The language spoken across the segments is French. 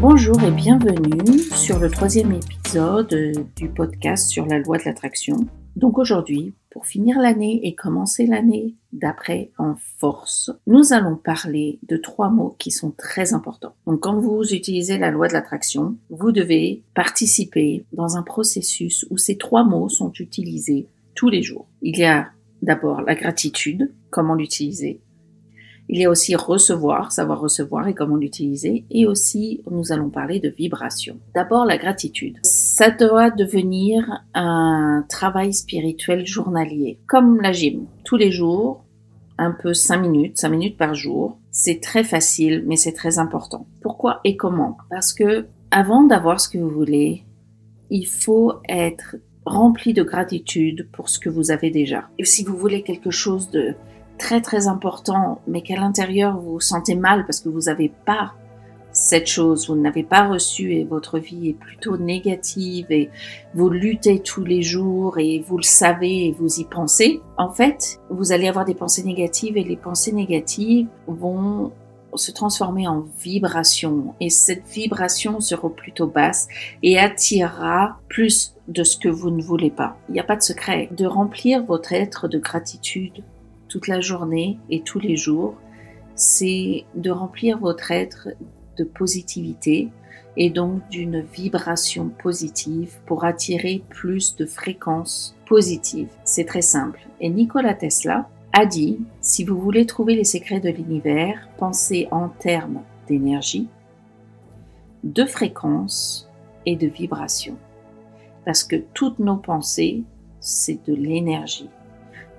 Bonjour et bienvenue sur le troisième épisode du podcast sur la loi de l'attraction. Donc aujourd'hui, pour finir l'année et commencer l'année d'après en force, nous allons parler de trois mots qui sont très importants. Donc quand vous utilisez la loi de l'attraction, vous devez participer dans un processus où ces trois mots sont utilisés tous les jours. Il y a d'abord la gratitude, comment l'utiliser. Il y a aussi recevoir, savoir recevoir et comment l'utiliser. Et aussi, nous allons parler de vibration. D'abord, la gratitude. Ça doit devenir un travail spirituel journalier, comme la gym. Tous les jours, un peu 5 minutes, 5 minutes par jour. C'est très facile, mais c'est très important. Pourquoi et comment? Parce que avant d'avoir ce que vous voulez, il faut être rempli de gratitude pour ce que vous avez déjà. Et si vous voulez quelque chose de très très important, mais qu'à l'intérieur vous vous sentez mal parce que vous n'avez pas cette chose, vous n'avez pas reçu et votre vie est plutôt négative et vous luttez tous les jours et vous le savez et vous y pensez, en fait, vous allez avoir des pensées négatives et les pensées négatives vont se transformer en vibration et cette vibration sera plutôt basse et attirera plus de ce que vous ne voulez pas. Il n'y a pas de secret. De remplir votre être de gratitude toute la journée et tous les jours, c'est de remplir votre être de positivité et donc d'une vibration positive pour attirer plus de fréquences positives. C'est très simple. Et Nikola Tesla a dit, si vous voulez trouver les secrets de l'univers, pensez en termes d'énergie, de fréquence et de vibration. Parce que toutes nos pensées, c'est de l'énergie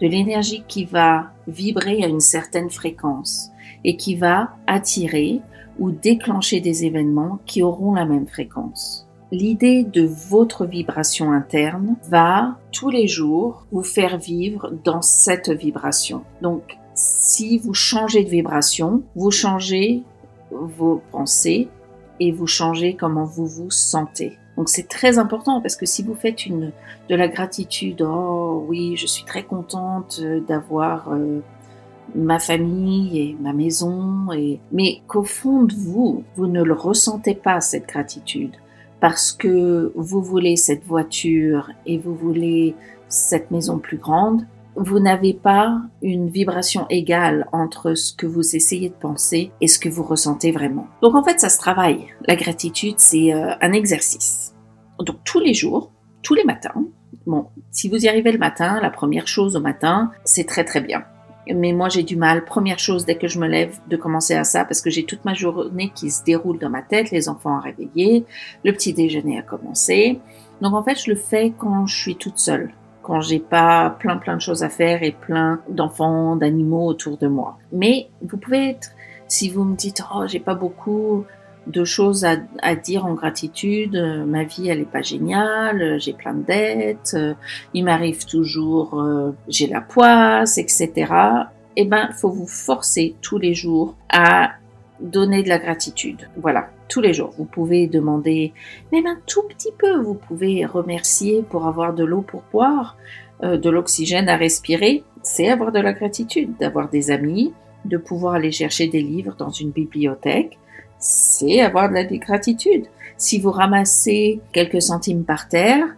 de l'énergie qui va vibrer à une certaine fréquence et qui va attirer ou déclencher des événements qui auront la même fréquence. L'idée de votre vibration interne va tous les jours vous faire vivre dans cette vibration. Donc, si vous changez de vibration, vous changez vos pensées et vous changez comment vous vous sentez. Donc c'est très important parce que si vous faites de la gratitude, oh oui, je suis très contente euh, d'avoir euh, ma famille et ma maison, mais qu'au fond de vous, vous ne le ressentez pas cette gratitude. Parce que vous voulez cette voiture et vous voulez cette maison plus grande, vous n'avez pas une vibration égale entre ce que vous essayez de penser et ce que vous ressentez vraiment. Donc en fait, ça se travaille. La gratitude, c'est euh, un exercice. Donc tous les jours, tous les matins, bon, si vous y arrivez le matin, la première chose au matin, c'est très très bien. Mais moi, j'ai du mal, première chose, dès que je me lève, de commencer à ça, parce que j'ai toute ma journée qui se déroule dans ma tête, les enfants à réveiller, le petit déjeuner a commencé. Donc en fait, je le fais quand je suis toute seule quand j'ai pas plein plein de choses à faire et plein d'enfants, d'animaux autour de moi. Mais vous pouvez être, si vous me dites, oh, j'ai pas beaucoup de choses à, dire en gratitude, ma vie elle est pas géniale, j'ai plein de dettes, il m'arrive toujours, euh, j'ai la poisse, etc. Eh ben, faut vous forcer tous les jours à donner de la gratitude. Voilà, tous les jours. Vous pouvez demander même un tout petit peu. Vous pouvez remercier pour avoir de l'eau pour boire, euh, de l'oxygène à respirer. C'est avoir de la gratitude, d'avoir des amis, de pouvoir aller chercher des livres dans une bibliothèque. C'est avoir de la gratitude. Si vous ramassez quelques centimes par terre,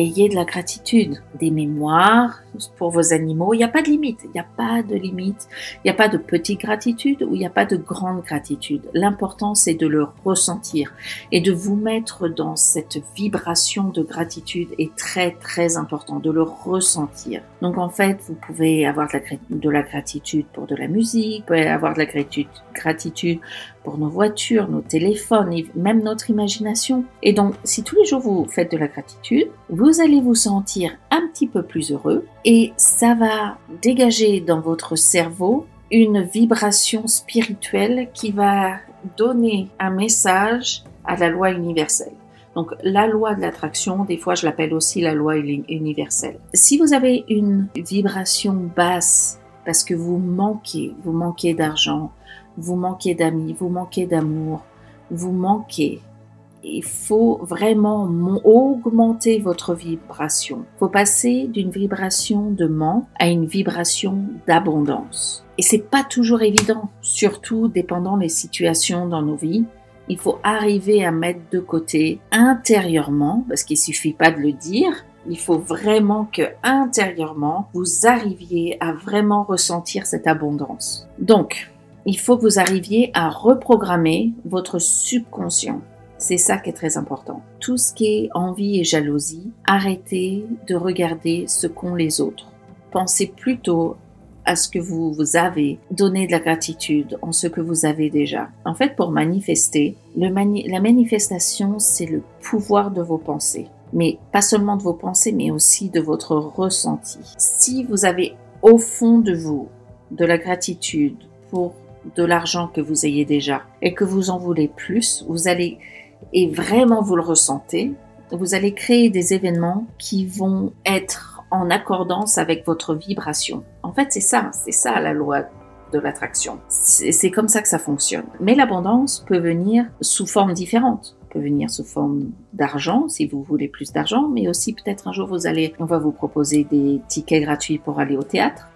ayez de la gratitude, des mémoires pour vos animaux. Il n'y a pas de limite, il n'y a pas de limite, il n'y a pas de petite gratitude ou il n'y a pas de grande gratitude. L'important, c'est de le ressentir et de vous mettre dans cette vibration de gratitude est très, très important, de le ressentir. Donc, en fait, vous pouvez avoir de la, de la gratitude pour de la musique, vous pouvez avoir de la gratitude, gratitude pour nos voitures, nos téléphones, même notre imagination. Et donc, si tous les jours vous faites de la gratitude, vous allez vous sentir un petit peu plus heureux et ça va dégager dans votre cerveau une vibration spirituelle qui va donner un message à la loi universelle. Donc la loi de l'attraction, des fois je l'appelle aussi la loi universelle. Si vous avez une vibration basse parce que vous manquez, vous manquez d'argent, vous manquez d'amis, vous manquez d'amour, vous manquez. Il faut vraiment augmenter votre vibration. Il faut passer d'une vibration de manque à une vibration d'abondance. Et c'est pas toujours évident, surtout dépendant les situations dans nos vies. il faut arriver à mettre de côté intérieurement, parce qu'il suffit pas de le dire, il faut vraiment que intérieurement, vous arriviez à vraiment ressentir cette abondance. Donc, il faut que vous arriviez à reprogrammer votre subconscient. C'est ça qui est très important. Tout ce qui est envie et jalousie, arrêtez de regarder ce qu'ont les autres. Pensez plutôt à ce que vous, vous avez, donné de la gratitude en ce que vous avez déjà. En fait, pour manifester, la manifestation, c'est le pouvoir de vos pensées. Mais pas seulement de vos pensées, mais aussi de votre ressenti. Si vous avez au fond de vous de la gratitude pour de l'argent que vous ayez déjà et que vous en voulez plus, vous allez, et vraiment vous le ressentez, vous allez créer des événements qui vont être en accordance avec votre vibration. En fait, c'est ça, c'est ça la loi de l'attraction. C'est comme ça que ça fonctionne. Mais l'abondance peut venir sous forme différente peut venir sous forme d'argent si vous voulez plus d'argent, mais aussi peut-être un jour vous allez, on va vous proposer des tickets gratuits pour aller au théâtre.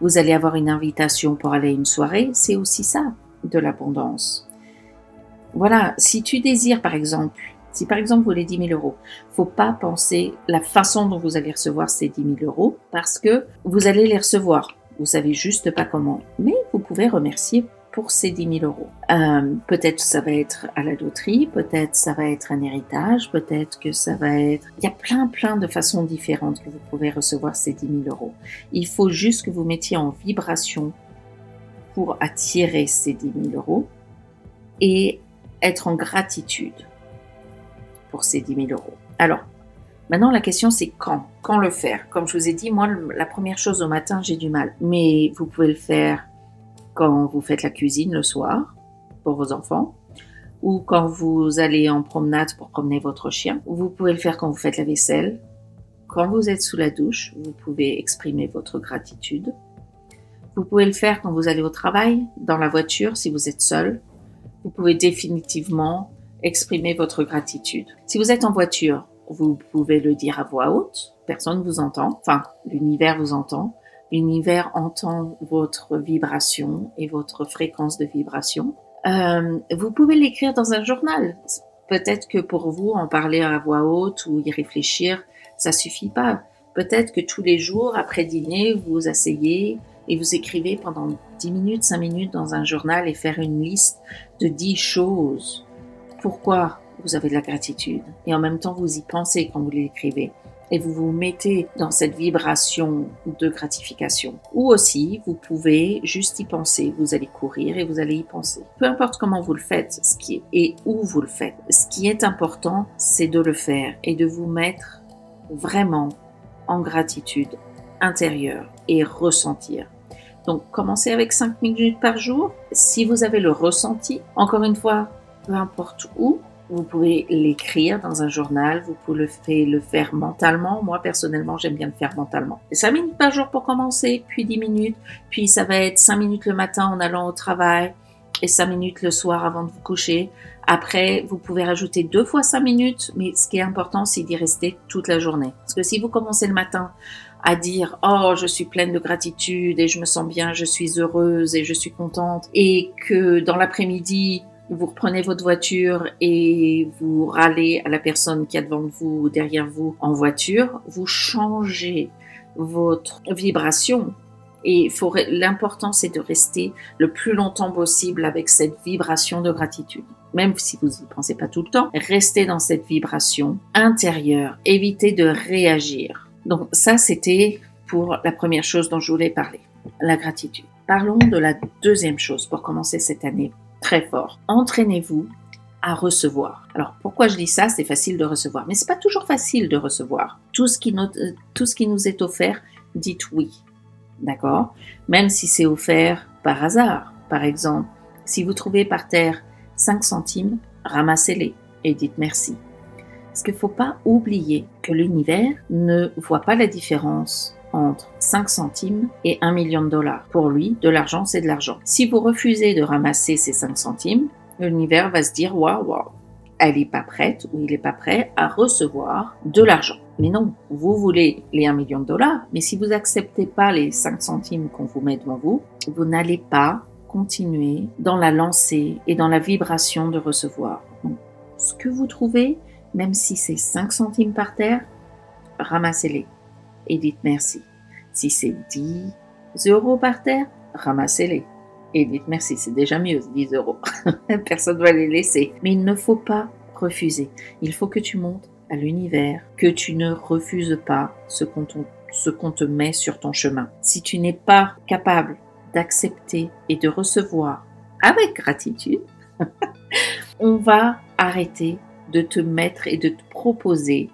Vous allez avoir une invitation pour aller à une soirée. C'est aussi ça de l'abondance. Voilà. Si tu désires, par exemple, si par exemple vous voulez 10 000 euros, faut pas penser la façon dont vous allez recevoir ces 10 000 euros parce que vous allez les recevoir. Vous savez juste pas comment. Mais vous pouvez remercier pour ces 10 000 euros. Euh, peut-être ça va être à la loterie, peut-être ça va être un héritage, peut-être que ça va être... Il y a plein plein de façons différentes que vous pouvez recevoir ces 10 000 euros. Il faut juste que vous mettiez en vibration pour attirer ces 10 000 euros et être en gratitude pour ces 10 000 euros. Alors, Maintenant, la question, c'est quand? Quand le faire? Comme je vous ai dit, moi, la première chose au matin, j'ai du mal. Mais vous pouvez le faire quand vous faites la cuisine le soir pour vos enfants ou quand vous allez en promenade pour promener votre chien. Vous pouvez le faire quand vous faites la vaisselle. Quand vous êtes sous la douche, vous pouvez exprimer votre gratitude. Vous pouvez le faire quand vous allez au travail, dans la voiture, si vous êtes seul. Vous pouvez définitivement exprimer votre gratitude. Si vous êtes en voiture, vous pouvez le dire à voix haute. Personne ne vous entend. Enfin, l'univers vous entend. L'univers entend votre vibration et votre fréquence de vibration. Euh, vous pouvez l'écrire dans un journal. Peut-être que pour vous, en parler à voix haute ou y réfléchir, ça suffit pas. Peut-être que tous les jours, après dîner, vous vous asseyez et vous écrivez pendant 10 minutes, 5 minutes dans un journal et faire une liste de 10 choses. Pourquoi vous avez de la gratitude? Et en même temps, vous y pensez quand vous l'écrivez et vous vous mettez dans cette vibration de gratification. Ou aussi, vous pouvez juste y penser. Vous allez courir et vous allez y penser. Peu importe comment vous le faites, et où vous le faites. Ce qui est important, c'est de le faire et de vous mettre vraiment en gratitude intérieure et ressentir. Donc, commencez avec 5 minutes par jour. Si vous avez le ressenti, encore une fois, peu importe où, vous pouvez l'écrire dans un journal, vous pouvez le faire, mentalement. Moi, personnellement, j'aime bien le faire mentalement. 5 minutes par jour pour commencer, puis 10 minutes, puis ça va être 5 minutes le matin en allant au travail et 5 minutes le soir avant de vous coucher. Après, vous pouvez rajouter deux fois 5 minutes, mais ce qui est important, c'est d'y rester toute la journée. Parce que si vous commencez le matin à dire oh je suis pleine de gratitude et je me sens bien, je suis heureuse et je suis contente et que dans l'après-midi vous reprenez votre voiture et vous râlez à la personne qui est devant vous ou derrière vous en voiture, vous changez votre vibration. Et l'important, c'est de rester le plus longtemps possible avec cette vibration de gratitude. Même si vous n'y pensez pas tout le temps, restez dans cette vibration intérieure. Évitez de réagir. Donc ça, c'était pour la première chose dont je voulais parler, la gratitude. Parlons de la deuxième chose pour commencer cette année très fort. Entraînez-vous à recevoir. Alors pourquoi je dis ça? C'est facile de recevoir, mais c'est pas toujours facile de recevoir. Tout ce qui nous, tout ce qui nous est offert, dites oui. D'accord? Même si c'est offert par hasard. Par exemple, si vous trouvez par terre 5 centimes, ramassez-les et dites merci. Parce qu'il ne faut pas oublier que l'univers ne voit pas la différence entre 5 centimes et 1 million de dollars. Pour lui, de l'argent, c'est de l'argent. Si vous refusez de ramasser ces 5 centimes, l'univers va se dire waouh, waouh, elle n'est pas prête ou il n'est pas prêt à recevoir de l'argent. Mais non, vous voulez les 1 million de dollars, mais si vous n'acceptez pas les 5 centimes qu'on vous met devant vous, vous n'allez pas continuer dans la lancée et dans la vibration de recevoir. Donc, ce que vous trouvez, même si c'est 5 centimes par terre, ramassez-les et dites merci. Si c'est 10 euros par terre, ramassez-les et dites merci. C'est déjà mieux, 10 euros. Personne ne va les laisser. Mais il ne faut pas refuser. Il faut que tu montes à l'univers, que tu ne refuses pas ce qu'on ce qu'on te met sur ton chemin. Si tu n'es pas capable d'accepter et de recevoir avec gratitude, on va arrêter de te mettre et de te proposer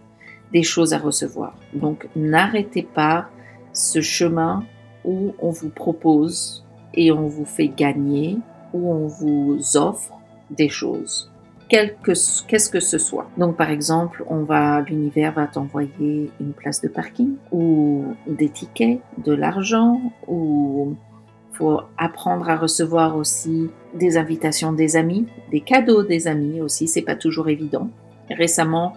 des choses à recevoir. Donc n'arrêtez pas ce chemin où on vous propose et on vous fait gagner, où on vous offre des choses qu'est-ce que ce soit. Donc par exemple, on va, l'univers va t'envoyer une place de parking ou des tickets, de l'argent ou faut apprendre à recevoir aussi des invitations des amis, des cadeaux des amis aussi, c'est pas toujours évident. Récemment,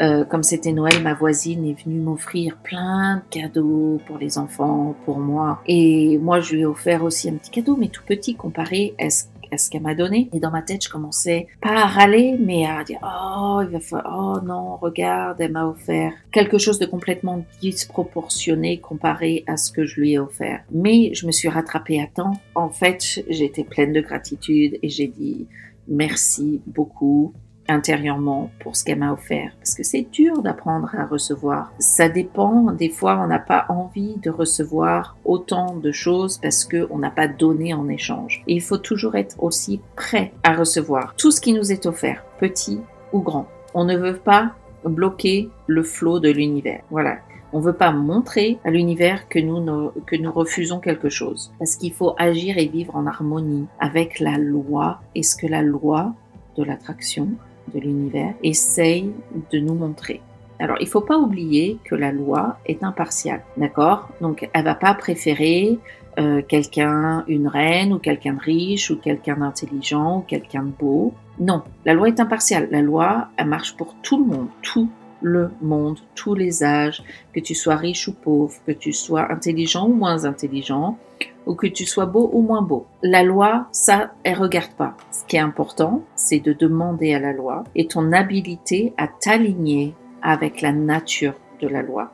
euh, comme c'était Noël, ma voisine est venue m'offrir plein de cadeaux pour les enfants, pour moi. Et moi, je lui ai offert aussi un petit cadeau, mais tout petit comparé à ce à ce qu'elle m'a donné. Et dans ma tête, je commençais pas à râler, mais à dire oh, il va falloir, oh non, regarde, elle m'a offert quelque chose de complètement disproportionné comparé à ce que je lui ai offert. Mais je me suis rattrapée à temps. En fait, j'étais pleine de gratitude et j'ai dit merci beaucoup intérieurement pour ce qu'elle m'a offert. Parce que c'est dur d'apprendre à recevoir. Ça dépend. Des fois, on n'a pas envie de recevoir autant de choses parce qu'on n'a pas donné en échange. Et il faut toujours être aussi prêt à recevoir tout ce qui nous est offert, petit ou grand. On ne veut pas bloquer le flot de l'univers. Voilà. On ne veut pas montrer à l'univers que nous, que nous refusons quelque chose. Parce qu'il faut agir et vivre en harmonie avec la loi et ce que la loi de l'attraction de l'univers essaye de nous montrer. Alors, il faut pas oublier que la loi est impartiale, d'accord? Donc, elle va pas préférer euh, quelqu'un, une reine, ou quelqu'un de riche, ou quelqu'un d'intelligent, ou quelqu'un de beau. Non, la loi est impartiale. La loi, elle marche pour tout le monde, tout le monde, tous les âges, que tu sois riche ou pauvre, que tu sois intelligent ou moins intelligent, ou que tu sois beau ou moins beau. La loi, ça, elle regarde pas. Ce qui est important, c'est de demander à la loi et ton habilité à t'aligner avec la nature de la loi.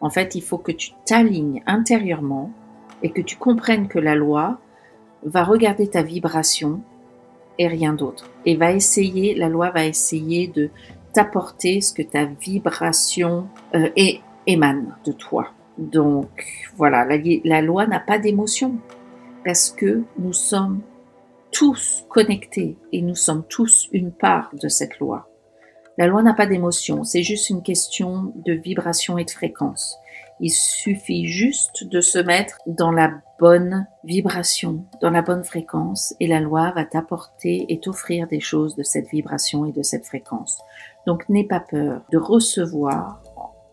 En fait, il faut que tu t'alignes intérieurement et que tu comprennes que la loi va regarder ta vibration et rien d'autre. Et va essayer, la loi va essayer de t'apporter ce que ta vibration euh, émane de toi. Donc voilà, la, loi n'a pas d'émotion parce que nous sommes tous connectés et nous sommes tous une part de cette loi. La loi n'a pas d'émotion, c'est juste une question de vibration et de fréquence. Il suffit juste de se mettre dans la bonne vibration, dans la bonne fréquence, et la loi va t'apporter et t'offrir des choses de cette vibration et de cette fréquence. Donc n'aie pas peur de recevoir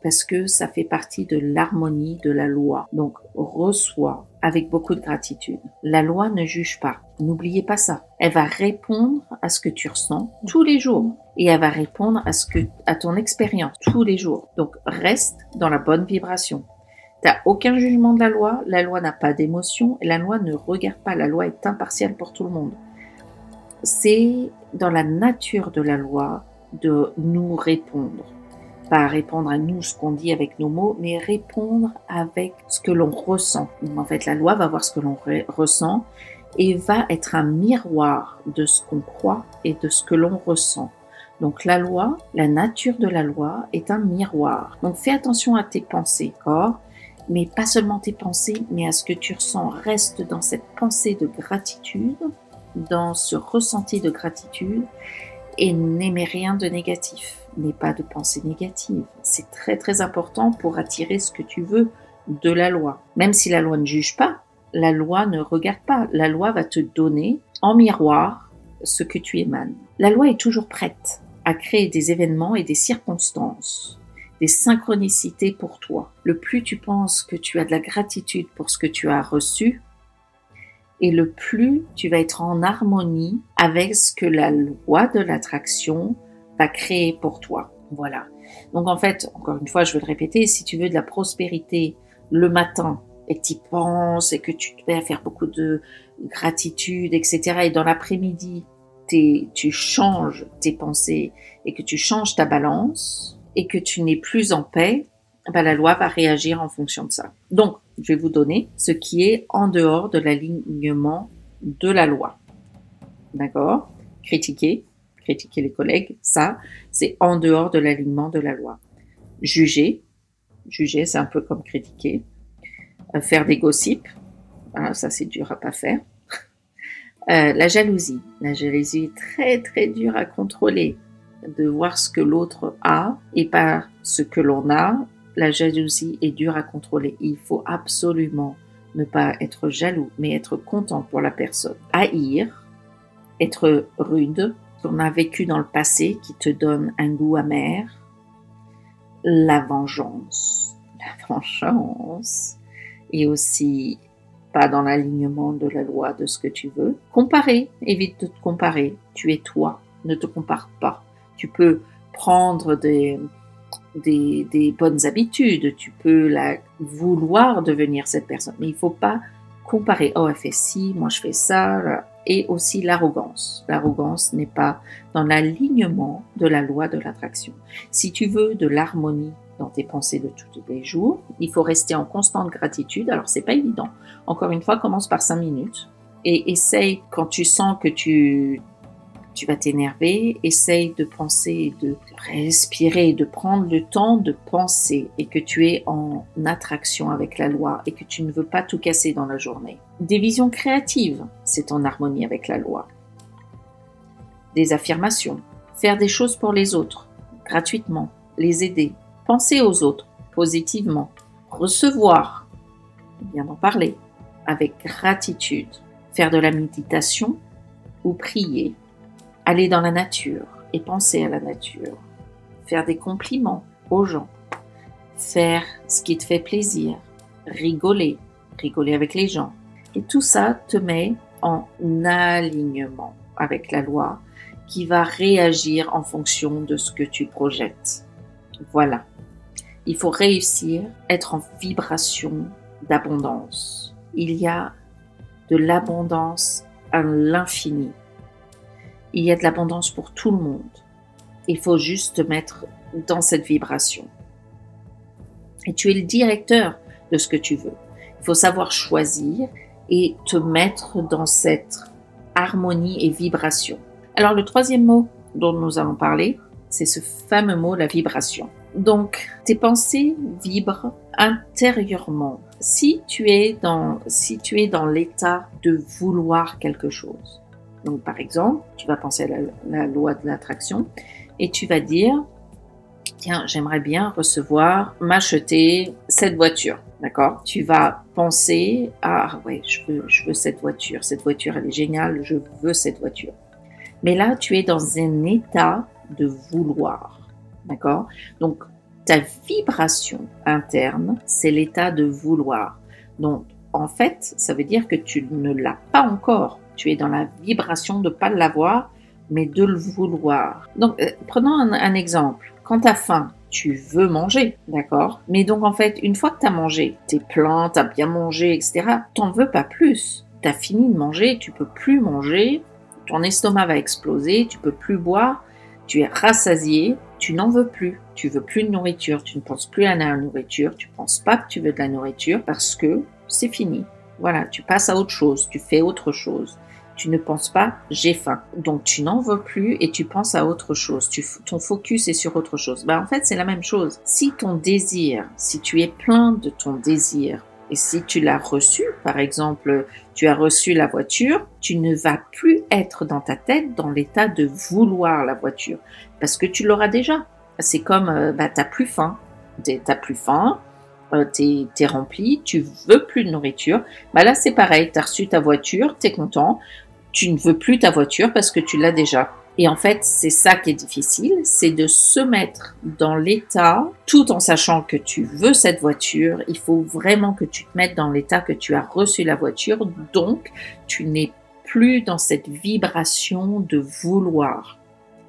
parce que ça fait partie de l'harmonie de la loi. Donc reçois avec beaucoup de gratitude. La loi ne juge pas. N'oubliez pas ça. Elle va répondre à ce que tu ressens tous les jours et elle va répondre à ce que à ton expérience tous les jours. Donc reste dans la bonne vibration. T'as aucun jugement de la loi, la loi n'a pas d'émotion, la loi ne regarde pas, la loi est impartiale pour tout le monde. C'est dans la nature de la loi de nous répondre pas répondre à nous ce qu'on dit avec nos mots, mais répondre avec ce que l'on ressent. En fait, la loi va voir ce que l'on ressent et va être un miroir de ce qu'on croit et de ce que l'on ressent. Donc la loi, la nature de la loi est un miroir. Donc fais attention à tes pensées, corps, mais pas seulement tes pensées, mais à ce que tu ressens. Reste dans cette pensée de gratitude, dans ce ressenti de gratitude et n'aimez rien de négatif n'aie pas de pensée négative. C'est très très important pour attirer ce que tu veux de la loi. Même si la loi ne juge pas, la loi ne regarde pas. La loi va te donner en miroir ce que tu émanes. La loi est toujours prête à créer des événements et des circonstances, des synchronicités pour toi. Le plus tu penses que tu as de la gratitude pour ce que tu as reçu, et le plus tu vas être en harmonie avec ce que la loi de l'attraction créer pour toi. Voilà. Donc en fait, encore une fois, je veux le répéter, si tu veux de la prospérité le matin et que tu penses et que tu te mets à faire beaucoup de gratitude, etc. Et dans l'après-midi, tu changes tes pensées et que tu changes ta balance et que tu n'es plus en paix, ben la loi va réagir en fonction de ça. Donc, je vais vous donner ce qui est en dehors de l'alignement de la loi. D'accord? Critiquer, critiquer les collègues, ça, c'est en dehors de l'alignement de la loi. Juger, juger, c'est un peu comme critiquer. Euh, faire des gossips, ah, ça c'est dur à pas faire. Euh, la jalousie, la jalousie est très très dure à contrôler, de voir ce que l'autre a et pas ce que l'on a. La jalousie est dure à contrôler. Il faut absolument ne pas être jaloux, mais être content pour la personne. Haïr, être rude, qu'on a vécu dans le passé qui te donne un goût amer. La vengeance, la vengeance, et aussi pas dans l'alignement de la loi de ce que tu veux. Comparer, évite de te comparer. Tu es toi, ne te compare pas. Tu peux prendre des, des, bonnes habitudes, tu peux la, vouloir devenir cette personne, mais il faut pas comparer. Oh, elle fait ci, moi je fais ça. Et aussi l'arrogance. L'arrogance n'est pas dans l'alignement de la loi de l'attraction. Si tu veux de l'harmonie dans tes pensées de tous les jours. Il faut rester en constante gratitude. Alors c'est pas évident. Encore une fois, commence par cinq minutes et essaye quand tu sens que tu tu vas t'énerver, essaye de penser, de respirer, de prendre le temps de penser et que tu es en attraction avec la loi et que tu ne veux pas tout casser dans la journée. Des visions créatives, c'est en harmonie avec la loi. Des affirmations, faire des choses pour les autres, gratuitement, les aider, penser aux autres positivement, recevoir, bien en parler, avec gratitude, faire de la méditation ou prier, aller dans la nature et penser à la nature, faire des compliments aux gens, faire ce qui te fait plaisir, rigoler, rigoler avec les gens. Et tout ça te met en alignement avec la loi qui va réagir en fonction de ce que tu projettes. Voilà. Il faut réussir, être en vibration d'abondance. Il y a de l'abondance à l'infini. Il y a de l'abondance pour tout le monde. Il faut juste te mettre dans cette vibration. Et tu es le directeur de ce que tu veux. Il faut savoir choisir et te mettre dans cette harmonie et vibration. Alors le troisième mot dont nous allons parler, c'est ce fameux mot, la vibration. Donc, tes pensées vibrent intérieurement. Si tu es dans, si tu es dans l'état de vouloir quelque chose. Donc, par exemple, tu vas penser à la, loi de l'attraction et tu vas dire, tiens, j'aimerais bien recevoir, m'acheter cette voiture. D'accord? Tu vas penser, ah ouais, je veux, je veux cette voiture. Cette voiture, elle est géniale, je veux cette voiture. Mais là, tu es dans un état de vouloir. D'accord? Donc, ta vibration interne, c'est l'état de vouloir. Donc, en fait, ça veut dire que tu ne l'as pas encore. Tu es dans la vibration de ne pas l'avoir, mais de le vouloir. Donc, euh, prenons un, exemple. Quand tu as faim, tu veux manger, d'accord? Mais donc, en fait, une fois que tu as mangé, tu es plein, tu as bien mangé, etc., t'en veux pas plus. Tu as fini de manger, tu peux plus manger, ton estomac va exploser, tu peux plus boire, tu es rassasié, tu n'en veux plus. Tu veux plus de nourriture, tu ne penses plus à la nourriture, tu ne penses pas que tu veux de la nourriture parce que c'est fini. Voilà, tu passes à autre chose, tu fais autre chose. Tu ne penses pas j'ai faim. Donc tu n'en veux plus et tu penses à autre chose. Ton focus est sur autre chose. Ben, en fait, c'est la même chose. Si ton désir, si tu es plein de ton désir, et si tu l'as reçu, par exemple, tu as reçu la voiture, tu ne vas plus être dans ta tête dans l'état de vouloir la voiture parce que tu l'auras déjà. C'est comme, euh, bah, t'as plus faim, t'as plus faim, euh, t'es es rempli, tu veux plus de nourriture. Bah là, c'est pareil, t'as reçu ta voiture, t'es content, tu ne veux plus ta voiture parce que tu l'as déjà. Et en fait, c'est ça qui est difficile, c'est de se mettre dans l'état, tout en sachant que tu veux cette voiture. Il faut vraiment que tu te mettes dans l'état que tu as reçu la voiture, donc tu n'es plus dans cette vibration de vouloir.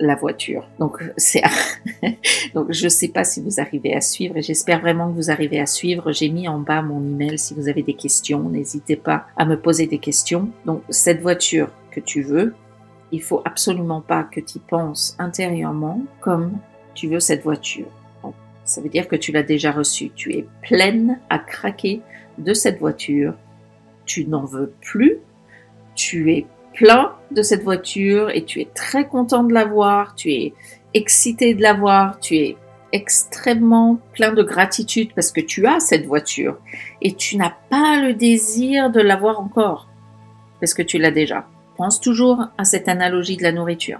la voiture. Donc c'est donc je sais pas si vous arrivez à suivre et j'espère vraiment que vous arrivez à suivre. J'ai mis en bas mon email si vous avez des questions, n'hésitez pas à me poser des questions. Donc cette voiture que tu veux, il faut absolument pas que tu penses intérieurement comme tu veux cette voiture. ça veut dire que tu l'as déjà reçue. Tu es pleine à craquer de cette voiture. Tu n'en veux plus. Tu es plein de cette voiture et tu es très content de l'avoir. Tu es excité de l'avoir. Tu es extrêmement plein de gratitude parce que tu as cette voiture et tu n'as pas le désir de l'avoir encore parce que tu l'as déjà. Pense toujours à cette analogie de la nourriture.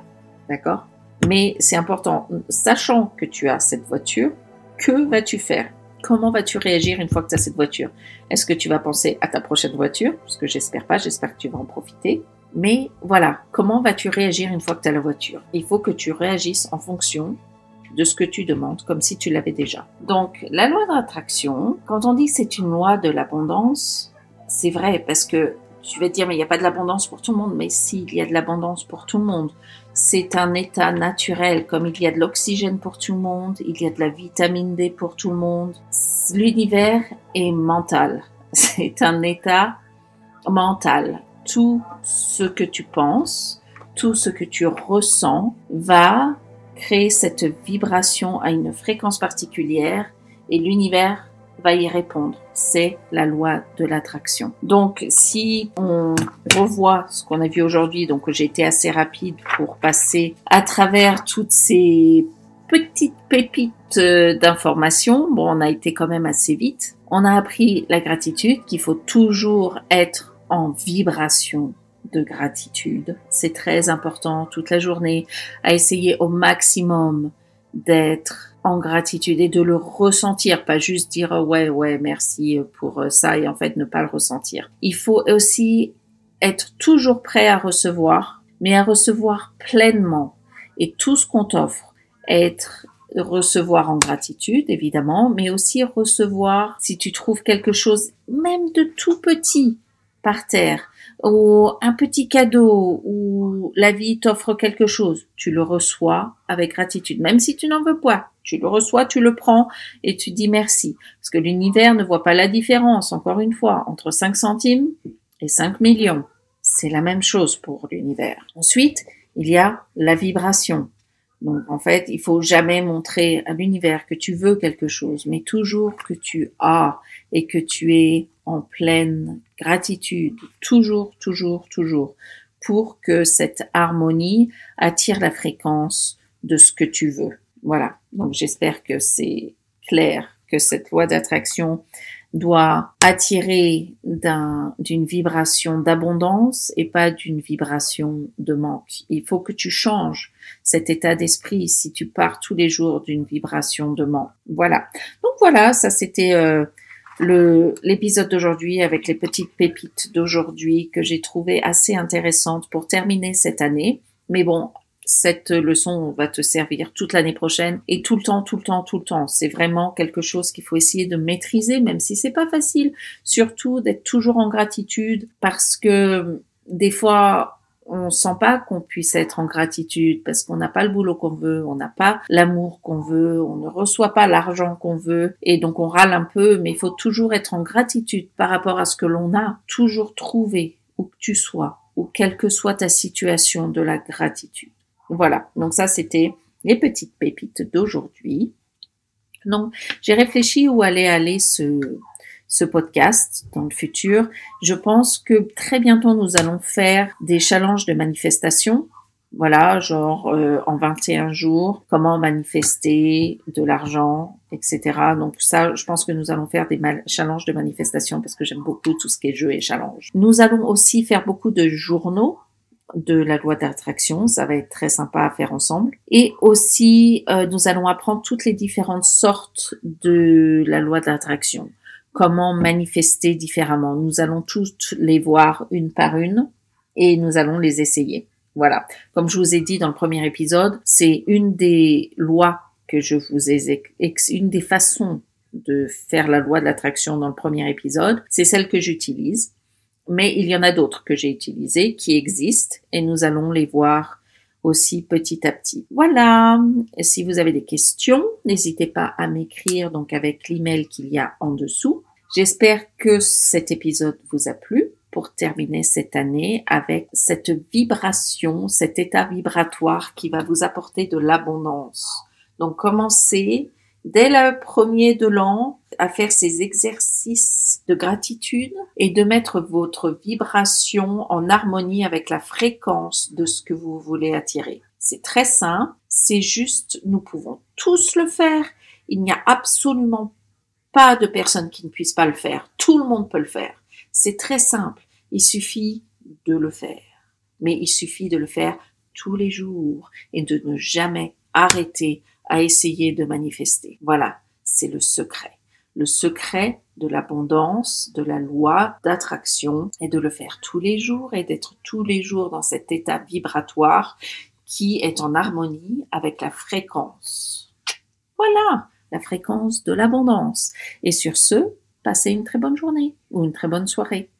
D'accord? Mais c'est important, sachant que tu as cette voiture, que vas-tu faire? Comment vas-tu réagir une fois que tu as cette voiture? Est-ce que tu vas penser à ta prochaine voiture? Parce que j'espère pas, j'espère que tu vas en profiter. Mais voilà, comment vas-tu réagir une fois que tu as la voiture? Il faut que tu réagisses en fonction de ce que tu demandes, comme si tu l'avais déjà. Donc, la loi d'attraction, quand on dit que c'est une loi de l'abondance, c'est vrai parce que tu vas te dire, mais il n'y a pas de l'abondance pour tout le monde. Mais si, il y a de l'abondance pour tout le monde. C'est un état naturel, comme il y a de l'oxygène pour tout le monde, il y a de la vitamine D pour tout le monde. L'univers est mental. C'est un état mental. Tout ce que tu penses, tout ce que tu ressens va créer cette vibration à une fréquence particulière et l'univers va y répondre. C'est la loi de l'attraction. Donc, si on revoit ce qu'on a vu aujourd'hui, donc j'ai été assez rapide pour passer à travers toutes ces petites pépites euh, d'informations. Bon, on a été quand même assez vite. On a appris la gratitude, qu'il faut toujours être en vibration de gratitude. C'est très important toute la journée à essayer au maximum d'être en gratitude et de le ressentir, pas juste dire oh, ouais ouais merci pour euh, ça et en fait ne pas le ressentir. Il faut aussi être toujours prêt à recevoir, mais à recevoir pleinement et tout ce qu'on t'offre, être recevoir en gratitude évidemment, mais aussi recevoir si tu trouves quelque chose même de tout petit par terre ou un petit cadeau ou la vie t'offre quelque chose, tu le reçois avec gratitude, même si tu n'en veux pas. Tu le reçois, tu le prends et tu dis merci. Parce que l'univers ne voit pas la différence, encore une fois, entre 5 centimes et 5 millions. C'est la même chose pour l'univers. Ensuite, il y a la vibration. Donc en fait, il faut jamais montrer à l'univers que tu veux quelque chose, mais toujours que tu as et que tu es en pleine gratitude, toujours, toujours, toujours, pour que cette harmonie attire la fréquence de ce que tu veux. Voilà. Donc j'espère que c'est clair que cette loi d'attraction doit attirer d'une vibration d'abondance et pas d'une vibration de manque. Il faut que tu changes cet état d'esprit si tu pars tous les jours d'une vibration de manque. Voilà. Donc voilà, ça c'était euh, l'épisode d'aujourd'hui avec les petites pépites d'aujourd'hui que j'ai trouvé assez intéressantes pour terminer cette année. Mais bon, cette leçon va te servir toute l'année prochaine et tout le temps, tout le temps, tout le temps. C'est vraiment quelque chose qu'il faut essayer de maîtriser, même si c'est pas facile. Surtout d'être toujours en gratitude parce que des fois, on sent pas qu'on puisse être en gratitude parce qu'on n'a pas le boulot qu'on veut, on n'a pas l'amour qu'on veut, on ne reçoit pas l'argent qu'on veut et donc on râle un peu, mais il faut toujours être en gratitude par rapport à ce que l'on a, toujours trouver où que tu sois ou quelle que soit ta situation de la gratitude. Voilà, donc ça c'était les petites pépites d'aujourd'hui. Donc j'ai réfléchi où allait aller ce, ce podcast dans le futur. Je pense que très bientôt nous allons faire des challenges de manifestation. Voilà, genre euh, en 21 jours, comment manifester de l'argent, etc. Donc ça, je pense que nous allons faire des challenges de manifestation parce que j'aime beaucoup tout ce qui est jeu et challenge. Nous allons aussi faire beaucoup de journaux de la loi d'attraction. Ça va être très sympa à faire ensemble. Et aussi, euh, nous allons apprendre toutes les différentes sortes de la loi d'attraction. Comment manifester différemment. Nous allons toutes les voir une par une et nous allons les essayer. Voilà. Comme je vous ai dit dans le premier épisode, c'est une des lois que je vous ai, une des façons de faire la loi de l'attraction dans le premier épisode. C'est celle que j'utilise mais il y en a d'autres que j'ai utilisées qui existent et nous allons les voir aussi petit à petit. Voilà. si vous avez des questions, n'hésitez pas à m'écrire donc avec l'email qu'il y a en dessous. J'espère que cet épisode vous a plu pour terminer cette année avec cette vibration, cet état vibratoire qui va vous apporter de l'abondance. Donc commencez dès le premier de l'an à faire ces exercices de gratitude et de mettre votre vibration en harmonie avec la fréquence de ce que vous voulez attirer. C'est très simple, c'est juste, nous pouvons tous le faire. Il n'y a absolument pas de personne qui ne puisse pas le faire. Tout le monde peut le faire. C'est très simple. Il suffit de le faire. Mais il suffit de le faire tous les jours et de ne jamais arrêter à essayer de manifester. Voilà, c'est le secret. Le secret de l'abondance, de la loi d'attraction est de le faire tous les jours et d'être tous les jours dans cet état vibratoire qui est en harmonie avec la fréquence. Voilà, la fréquence de l'abondance. Et sur ce, passez une très bonne journée ou une très bonne soirée.